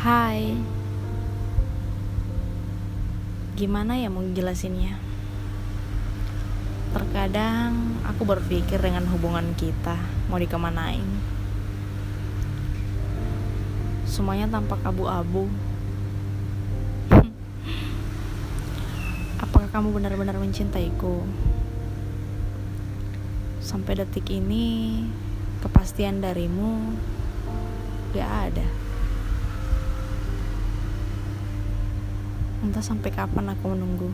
Hai. Gimana ya mau jelasinnya Terkadang aku berpikir dengan hubungan kita Mau dikemanain? Semuanya tampak abu-abu. Apakah kamu benar-benar mencintaiku? Sampai detik ini Kepastian darimu Gak ada Entah sampai kapan aku menunggu.